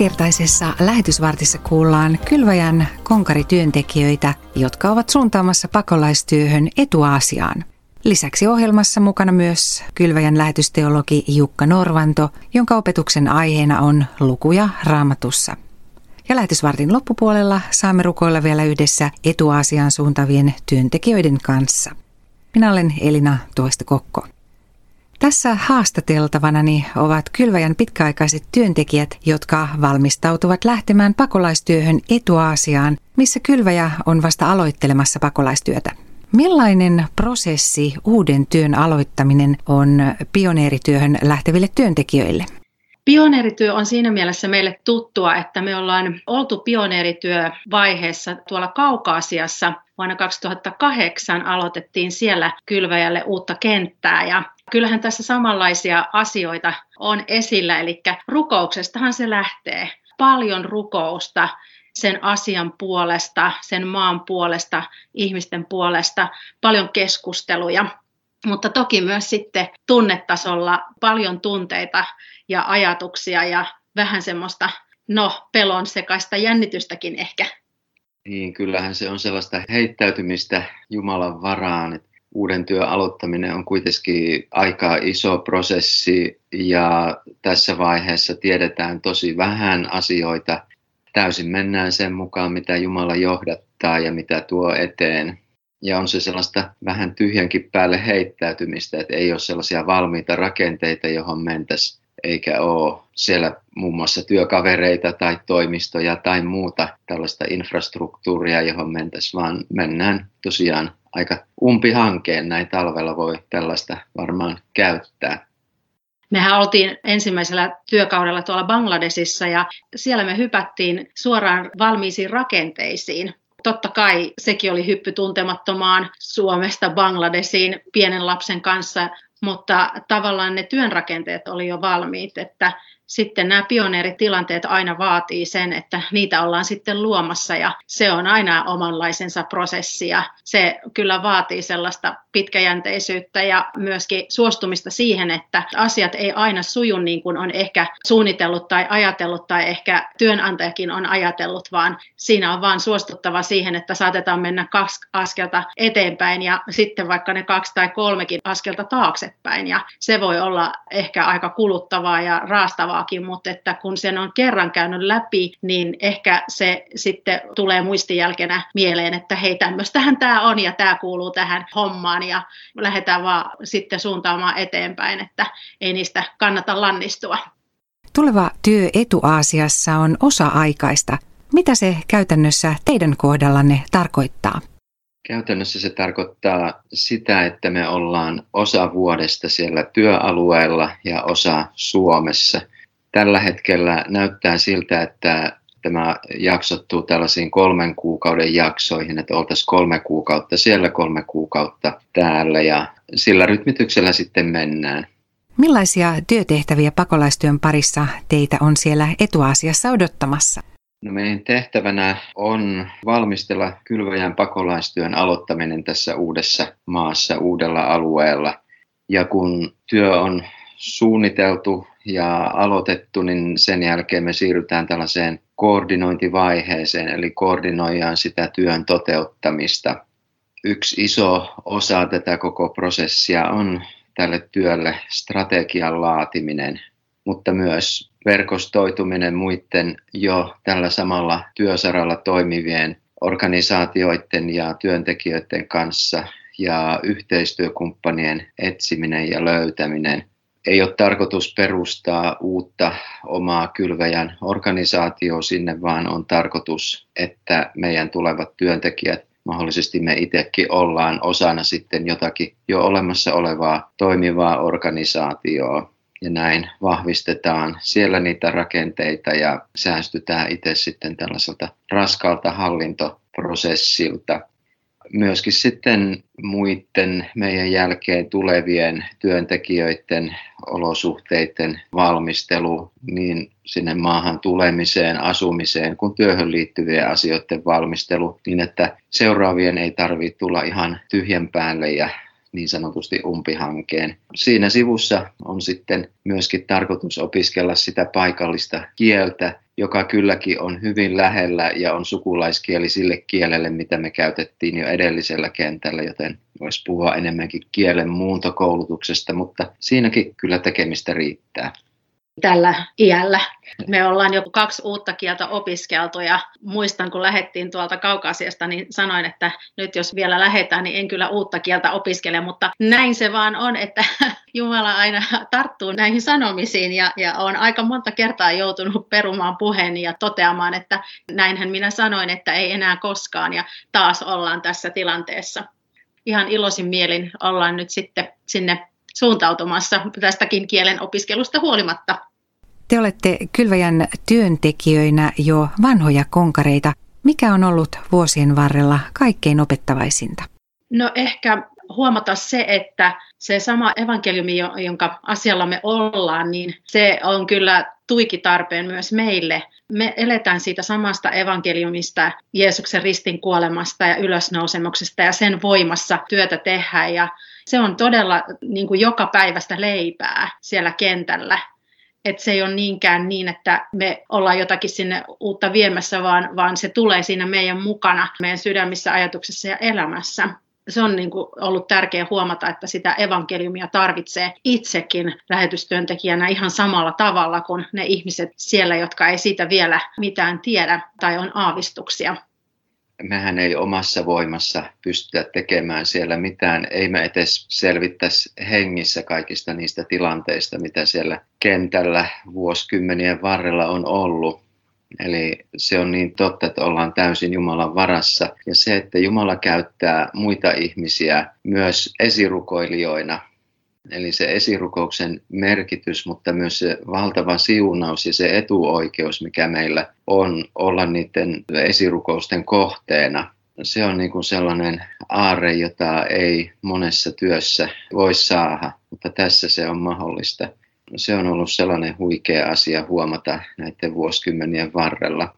Tämänkertaisessa lähetysvartissa kuullaan Kylväjän konkarityöntekijöitä, jotka ovat suuntaamassa pakolaistyöhön Etuaasiaan. Lisäksi ohjelmassa mukana myös Kylväjän lähetysteologi Jukka Norvanto, jonka opetuksen aiheena on lukuja raamatussa. Ja lähetysvartin loppupuolella saamme rukoilla vielä yhdessä Etuaasiaan suuntavien työntekijöiden kanssa. Minä olen Elina Toista Kokko. Tässä haastateltavanani ovat Kylväjän pitkäaikaiset työntekijät, jotka valmistautuvat lähtemään pakolaistyöhön Etuaasiaan, missä Kylväjä on vasta aloittelemassa pakolaistyötä. Millainen prosessi uuden työn aloittaminen on pioneerityöhön lähteville työntekijöille? Pioneerityö on siinä mielessä meille tuttua, että me ollaan oltu pioneerityövaiheessa tuolla Kaukaasiassa. Vuonna 2008 aloitettiin siellä kylväjälle uutta kenttää ja kyllähän tässä samanlaisia asioita on esillä, eli rukouksestahan se lähtee. Paljon rukousta sen asian puolesta, sen maan puolesta, ihmisten puolesta, paljon keskusteluja. Mutta toki myös sitten tunnetasolla paljon tunteita ja ajatuksia ja vähän semmoista, no, pelon sekaista jännitystäkin ehkä. Niin, kyllähän se on sellaista heittäytymistä Jumalan varaan, että uuden työn aloittaminen on kuitenkin aika iso prosessi ja tässä vaiheessa tiedetään tosi vähän asioita. Täysin mennään sen mukaan, mitä Jumala johdattaa ja mitä tuo eteen. Ja on se sellaista vähän tyhjänkin päälle heittäytymistä, että ei ole sellaisia valmiita rakenteita, johon mentäisiin, eikä ole siellä muun muassa työkavereita tai toimistoja tai muuta tällaista infrastruktuuria, johon mentäisiin, vaan mennään tosiaan aika umpihankeen näin talvella voi tällaista varmaan käyttää. Mehän oltiin ensimmäisellä työkaudella tuolla Bangladesissa ja siellä me hypättiin suoraan valmiisiin rakenteisiin. Totta kai sekin oli hyppy tuntemattomaan Suomesta Bangladesiin pienen lapsen kanssa, mutta tavallaan ne työnrakenteet oli jo valmiit, että sitten nämä pioneeritilanteet aina vaatii sen, että niitä ollaan sitten luomassa ja se on aina omanlaisensa prosessi ja se kyllä vaatii sellaista pitkäjänteisyyttä ja myöskin suostumista siihen, että asiat ei aina suju niin kuin on ehkä suunnitellut tai ajatellut tai ehkä työnantajakin on ajatellut, vaan siinä on vaan suostuttava siihen, että saatetaan mennä kaksi askelta eteenpäin ja sitten vaikka ne kaksi tai kolmekin askelta taaksepäin. Ja se voi olla ehkä aika kuluttavaa ja raastavaa haastavakin, mutta että kun sen on kerran käynyt läpi, niin ehkä se sitten tulee muistijälkenä mieleen, että hei tämmöistähän tämä on ja tämä kuuluu tähän hommaan ja lähdetään vaan sitten suuntaamaan eteenpäin, että ei niistä kannata lannistua. Tuleva työ Etuaasiassa on osa-aikaista. Mitä se käytännössä teidän kohdallanne tarkoittaa? Käytännössä se tarkoittaa sitä, että me ollaan osa vuodesta siellä työalueella ja osa Suomessa – tällä hetkellä näyttää siltä, että tämä jaksottuu tällaisiin kolmen kuukauden jaksoihin, että oltaisiin kolme kuukautta siellä, kolme kuukautta täällä ja sillä rytmityksellä sitten mennään. Millaisia työtehtäviä pakolaistyön parissa teitä on siellä etuasiassa odottamassa? No meidän tehtävänä on valmistella kylväjän pakolaistyön aloittaminen tässä uudessa maassa, uudella alueella. Ja kun työ on suunniteltu ja aloitettu, niin sen jälkeen me siirrytään tällaiseen koordinointivaiheeseen, eli koordinoidaan sitä työn toteuttamista. Yksi iso osa tätä koko prosessia on tälle työlle strategian laatiminen, mutta myös verkostoituminen muiden jo tällä samalla työsaralla toimivien organisaatioiden ja työntekijöiden kanssa ja yhteistyökumppanien etsiminen ja löytäminen ei ole tarkoitus perustaa uutta omaa kylväjän organisaatioa sinne, vaan on tarkoitus, että meidän tulevat työntekijät, mahdollisesti me itsekin ollaan osana sitten jotakin jo olemassa olevaa toimivaa organisaatioa. Ja näin vahvistetaan siellä niitä rakenteita ja säästytään itse sitten tällaiselta raskalta hallintoprosessilta myöskin sitten muiden meidän jälkeen tulevien työntekijöiden olosuhteiden valmistelu niin sinne maahan tulemiseen, asumiseen kuin työhön liittyvien asioiden valmistelu, niin että seuraavien ei tarvitse tulla ihan tyhjän päälle ja niin sanotusti umpihankeen. Siinä sivussa on sitten myöskin tarkoitus opiskella sitä paikallista kieltä, joka kylläkin on hyvin lähellä ja on sukulaiskieli sille kielelle, mitä me käytettiin jo edellisellä kentällä, joten voisi puhua enemmänkin kielen muuntokoulutuksesta, mutta siinäkin kyllä tekemistä riittää tällä iällä. Me ollaan jo kaksi uutta kieltä opiskeltu ja muistan, kun lähettiin tuolta kaukaasiasta, niin sanoin, että nyt jos vielä lähetään, niin en kyllä uutta kieltä opiskele, mutta näin se vaan on, että Jumala aina tarttuu näihin sanomisiin ja, ja on aika monta kertaa joutunut perumaan puheeni ja toteamaan, että näinhän minä sanoin, että ei enää koskaan ja taas ollaan tässä tilanteessa. Ihan iloisin mielin ollaan nyt sitten sinne suuntautumassa tästäkin kielen opiskelusta huolimatta. Te olette Kylväjän työntekijöinä jo vanhoja konkareita. Mikä on ollut vuosien varrella kaikkein opettavaisinta? No ehkä huomata se, että se sama evankeliumi, jonka asialla me ollaan, niin se on kyllä tuiki tarpeen myös meille. Me eletään siitä samasta evankeliumista, Jeesuksen ristin kuolemasta ja ylösnousemuksesta ja sen voimassa työtä tehdään. Ja se on todella niin kuin joka päivästä leipää siellä kentällä. Että se ei ole niinkään niin, että me ollaan jotakin sinne uutta viemässä, vaan, vaan se tulee siinä meidän mukana, meidän sydämissä, ajatuksessa ja elämässä. Se on niin kuin ollut tärkeää huomata, että sitä evankeliumia tarvitsee itsekin lähetystyöntekijänä ihan samalla tavalla kuin ne ihmiset siellä, jotka ei siitä vielä mitään tiedä tai on aavistuksia mehän ei omassa voimassa pystytä tekemään siellä mitään. Ei me edes selvittäisi hengissä kaikista niistä tilanteista, mitä siellä kentällä vuosikymmenien varrella on ollut. Eli se on niin totta, että ollaan täysin Jumalan varassa. Ja se, että Jumala käyttää muita ihmisiä myös esirukoilijoina, eli se esirukouksen merkitys, mutta myös se valtava siunaus ja se etuoikeus, mikä meillä on olla niiden esirukousten kohteena. Se on niin kuin sellainen aare, jota ei monessa työssä voi saada, mutta tässä se on mahdollista se on ollut sellainen huikea asia huomata näiden vuosikymmenien varrella.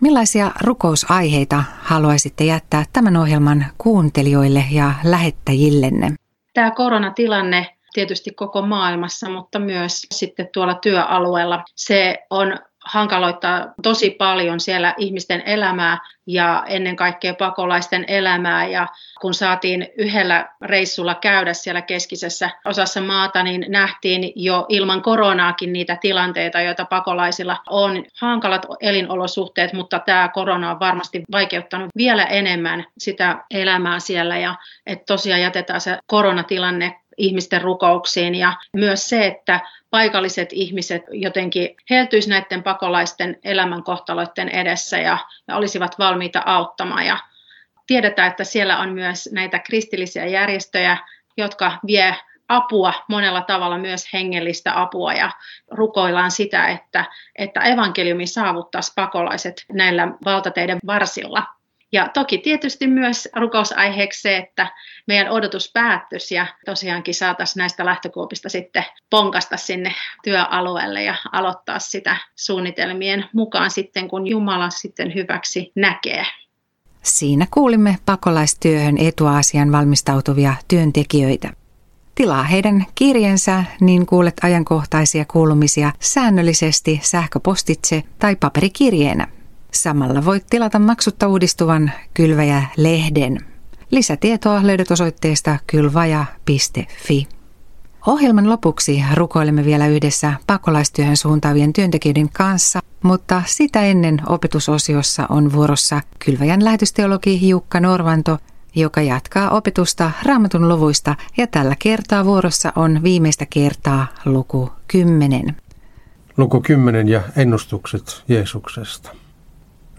Millaisia rukousaiheita haluaisitte jättää tämän ohjelman kuuntelijoille ja lähettäjillenne? Tämä koronatilanne tietysti koko maailmassa, mutta myös sitten tuolla työalueella. Se on hankaloittaa tosi paljon siellä ihmisten elämää ja ennen kaikkea pakolaisten elämää. Ja kun saatiin yhdellä reissulla käydä siellä keskisessä osassa maata, niin nähtiin jo ilman koronaakin niitä tilanteita, joita pakolaisilla on. Hankalat elinolosuhteet, mutta tämä korona on varmasti vaikeuttanut vielä enemmän sitä elämää siellä. Ja että tosiaan jätetään se koronatilanne ihmisten rukouksiin ja myös se, että paikalliset ihmiset jotenkin heltyisivät näiden pakolaisten elämänkohtaloiden edessä ja, ja olisivat valmiita auttamaan. Ja tiedetään, että siellä on myös näitä kristillisiä järjestöjä, jotka vie apua monella tavalla, myös hengellistä apua ja rukoillaan sitä, että, että evankeliumi saavuttaisi pakolaiset näillä valtateiden varsilla. Ja toki tietysti myös rukousaiheeksi se, että meidän odotus päättyisi ja tosiaankin saataisiin näistä lähtökuopista sitten ponkasta sinne työalueelle ja aloittaa sitä suunnitelmien mukaan sitten, kun Jumala sitten hyväksi näkee. Siinä kuulimme pakolaistyöhön etuasian valmistautuvia työntekijöitä. Tilaa heidän kirjensä, niin kuulet ajankohtaisia kuulumisia säännöllisesti sähköpostitse tai paperikirjeenä Samalla voit tilata maksutta uudistuvan Kylväjä-lehden. Lisätietoa löydät osoitteesta kylvaja.fi. Ohjelman lopuksi rukoilemme vielä yhdessä pakolaistyöhön suuntaavien työntekijöiden kanssa, mutta sitä ennen opetusosiossa on vuorossa Kylväjän lähetysteologi Jukka Norvanto, joka jatkaa opetusta raamatun luvuista ja tällä kertaa vuorossa on viimeistä kertaa luku 10. Luku 10 ja ennustukset Jeesuksesta.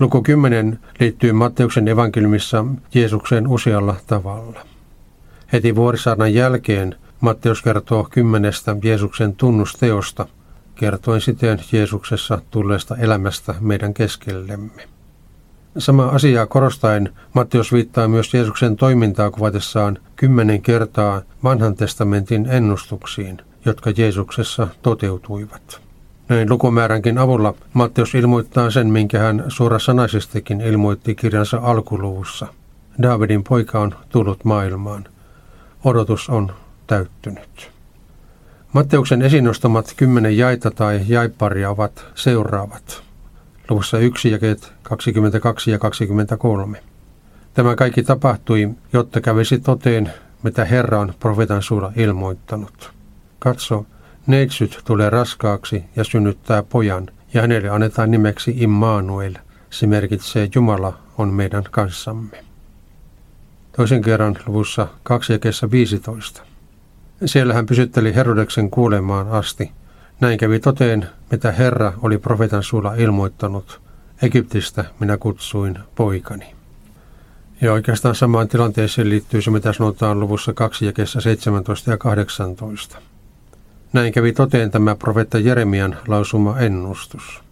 Luku 10 liittyy Matteuksen evankeliumissa Jeesukseen usealla tavalla. Heti vuorisaarnan jälkeen Matteus kertoo kymmenestä Jeesuksen tunnusteosta, kertoen siten Jeesuksessa tulleesta elämästä meidän keskellemme. Sama asiaa korostaen Matteus viittaa myös Jeesuksen toimintaa kuvatessaan kymmenen kertaa vanhan testamentin ennustuksiin, jotka Jeesuksessa toteutuivat. Näin lukumääränkin avulla Matteus ilmoittaa sen, minkä hän suorasanaisestikin ilmoitti kirjansa alkuluvussa. Daavidin poika on tullut maailmaan. odotus on täyttynyt. Matteuksen esinostamat kymmenen jaita tai jaiparia ovat seuraavat. Luvussa 1 jakeet 22 ja 23. Tämä kaikki tapahtui, jotta kävisi toteen, mitä Herra on profeetan suulla ilmoittanut. Katso, neitsyt tulee raskaaksi ja synnyttää pojan, ja hänelle annetaan nimeksi Immanuel. Se merkitsee Jumala on meidän kanssamme. Toisen kerran luvussa 2 jakessa 15. Siellä hän pysytteli Herodeksen kuulemaan asti. Näin kävi toteen, mitä Herra oli profeetan suulla ilmoittanut. Egyptistä minä kutsuin poikani. Ja oikeastaan samaan tilanteeseen liittyy se, mitä sanotaan luvussa 2 jakessa 17 ja 18. Näin kävi toteen tämä profetta Jeremian lausuma ennustus.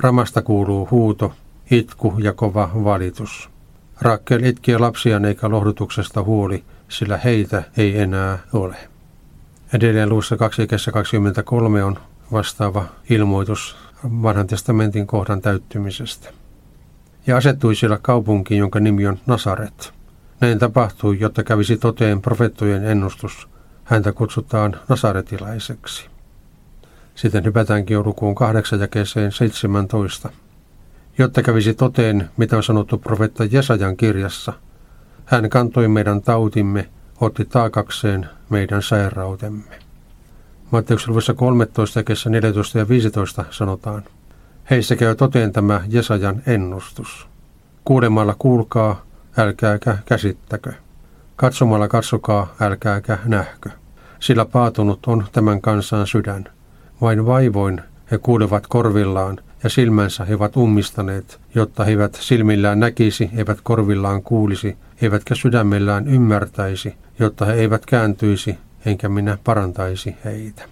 Ramasta kuuluu huuto, itku ja kova valitus. Rakkel itkee lapsiaan eikä lohdutuksesta huoli, sillä heitä ei enää ole. Edelleen luussa 2 23 on vastaava ilmoitus vanhan testamentin kohdan täyttymisestä. Ja asettui siellä kaupunkiin, jonka nimi on Nasaret. Näin tapahtui, jotta kävisi toteen profettojen ennustus. Häntä kutsutaan nasaretilaiseksi. Sitten hypätäänkin jo lukuun 8 jakeeseen 17. Jotta kävisi toteen, mitä on sanottu profetta Jesajan kirjassa. Hän kantoi meidän tautimme, otti taakakseen meidän sairautemme. Matteuksen luvussa 13, jakeessa 14 ja 15 sanotaan, Heissä käy toteen tämä Jesajan ennustus. Kuulemalla kuulkaa, älkääkä käsittäkö. Katsomalla katsokaa, älkääkä nähkö. Sillä paatunut on tämän kansan sydän. Vain vaivoin he kuulevat korvillaan ja silmänsä he ovat ummistaneet, jotta he eivät silmillään näkisi, eivät korvillaan kuulisi, eivätkä sydämellään ymmärtäisi, jotta he eivät kääntyisi, enkä minä parantaisi heitä.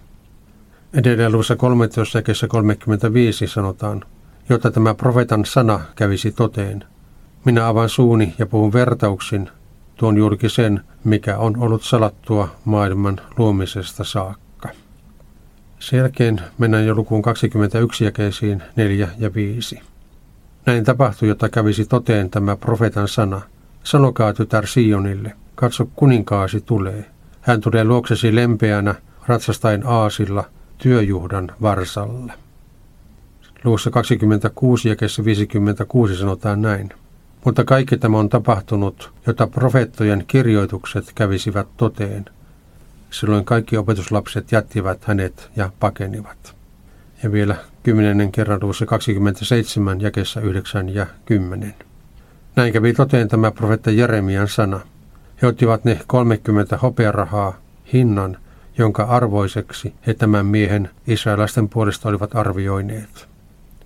Edelleen luvussa 13 35 sanotaan, jotta tämä profetan sana kävisi toteen. Minä avaan suuni ja puhun vertauksin, tuon juurikin sen, mikä on ollut salattua maailman luomisesta saakka. Sen jälkeen mennään jo lukuun 21 jakeisiin 4 ja 5. Näin tapahtui, jotta kävisi toteen tämä profetan sana. Sanokaa tytär Sionille, katso kuninkaasi tulee. Hän tulee luoksesi lempeänä, ratsastain aasilla, työjuhdan varsalla. Luvussa 26 ja 56 sanotaan näin. Mutta kaikki tämä on tapahtunut, jotta profeettojen kirjoitukset kävisivät toteen. Silloin kaikki opetuslapset jättivät hänet ja pakenivat. Ja vielä kymmenennen kerran luvussa 27 jakessa 9 ja 10. Näin kävi toteen tämä profetta Jeremian sana. He ottivat ne 30 hopearahaa hinnan, jonka arvoiseksi he tämän miehen israelaisten puolesta olivat arvioineet.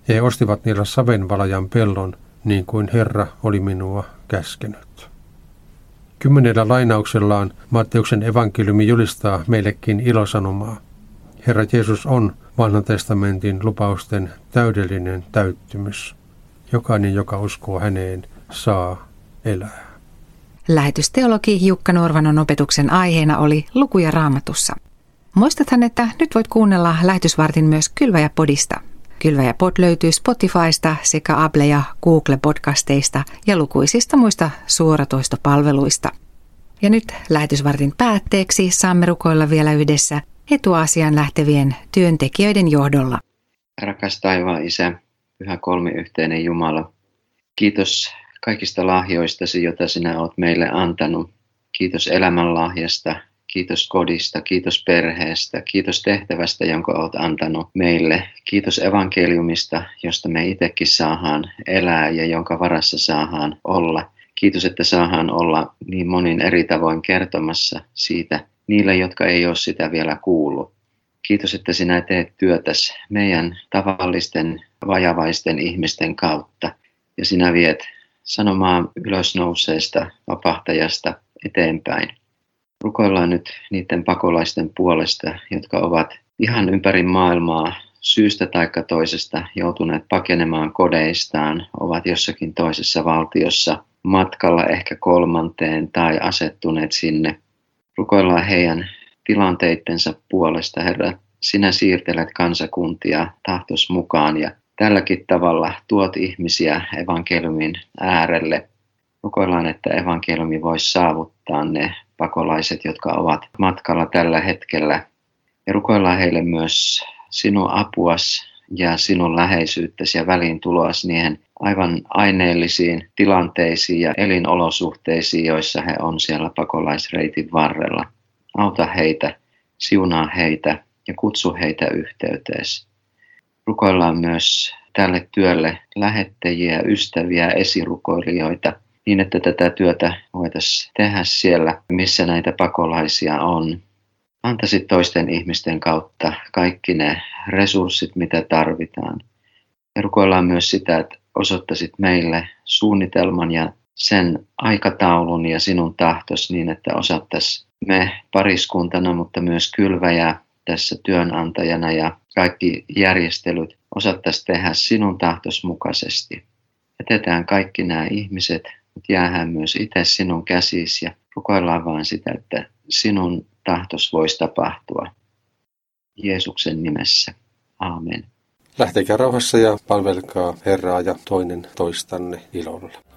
He ostivat niillä savenvalajan pellon, niin kuin Herra oli minua käskenyt. Kymmenellä lainauksellaan Matteuksen evankeliumi julistaa meillekin ilosanomaa. Herra Jeesus on vanhan testamentin lupausten täydellinen täyttymys. Jokainen, joka uskoo häneen, saa elää. Lähetysteologi Jukka Norvanon opetuksen aiheena oli lukuja raamatussa. Muistathan, että nyt voit kuunnella lähetysvartin myös Kylväjä-podista. Kylväjä-pod löytyy Spotifysta sekä Apple ja Google-podcasteista ja lukuisista muista suoratoistopalveluista. Ja nyt lähetysvartin päätteeksi saamme rukoilla vielä yhdessä etuasian lähtevien työntekijöiden johdolla. Rakas taivaan Isä, pyhä kolmiyhteinen Jumala, kiitos kaikista lahjoistasi, joita sinä olet meille antanut. Kiitos elämänlahjasta, kiitos kodista, kiitos perheestä, kiitos tehtävästä, jonka olet antanut meille. Kiitos evankeliumista, josta me itsekin saadaan elää ja jonka varassa saadaan olla. Kiitos, että saadaan olla niin monin eri tavoin kertomassa siitä niille, jotka ei ole sitä vielä kuullut. Kiitos, että sinä teet työtäs meidän tavallisten vajavaisten ihmisten kautta ja sinä viet sanomaan ylösnouseesta vapahtajasta eteenpäin. Rukoillaan nyt niiden pakolaisten puolesta, jotka ovat ihan ympäri maailmaa syystä tai toisesta joutuneet pakenemaan kodeistaan, ovat jossakin toisessa valtiossa matkalla ehkä kolmanteen tai asettuneet sinne. Rukoillaan heidän tilanteittensa puolesta, Herra. Sinä siirtelet kansakuntia tahtos mukaan ja tälläkin tavalla tuot ihmisiä evankeliumin äärelle. Rukoillaan, että evankeliumi voisi saavuttaa ne pakolaiset, jotka ovat matkalla tällä hetkellä. Ja rukoillaan heille myös sinun apuas ja sinun läheisyyttäsi ja väliintuloas niihin aivan aineellisiin tilanteisiin ja elinolosuhteisiin, joissa he on siellä pakolaisreitin varrella. Auta heitä, siunaa heitä ja kutsu heitä yhteyteesi. Rukoillaan myös tälle työlle lähettäjiä, ystäviä, esirukoilijoita, niin että tätä työtä voitaisiin tehdä siellä, missä näitä pakolaisia on. Antaisit toisten ihmisten kautta kaikki ne resurssit, mitä tarvitaan. Ja rukoillaan myös sitä, että osoittaisit meille suunnitelman ja sen aikataulun ja sinun tahtos niin, että osattaisiin me pariskuntana, mutta myös kylväjä tässä työnantajana ja kaikki järjestelyt osattaisiin tehdä sinun tahtos mukaisesti. Jätetään kaikki nämä ihmiset, jäähän myös itse sinun käsisi ja rukoillaan vaan sitä, että sinun tahtos voisi tapahtua. Jeesuksen nimessä. Aamen. Lähtekää rauhassa ja palvelkaa Herraa ja toinen toistanne ilolla.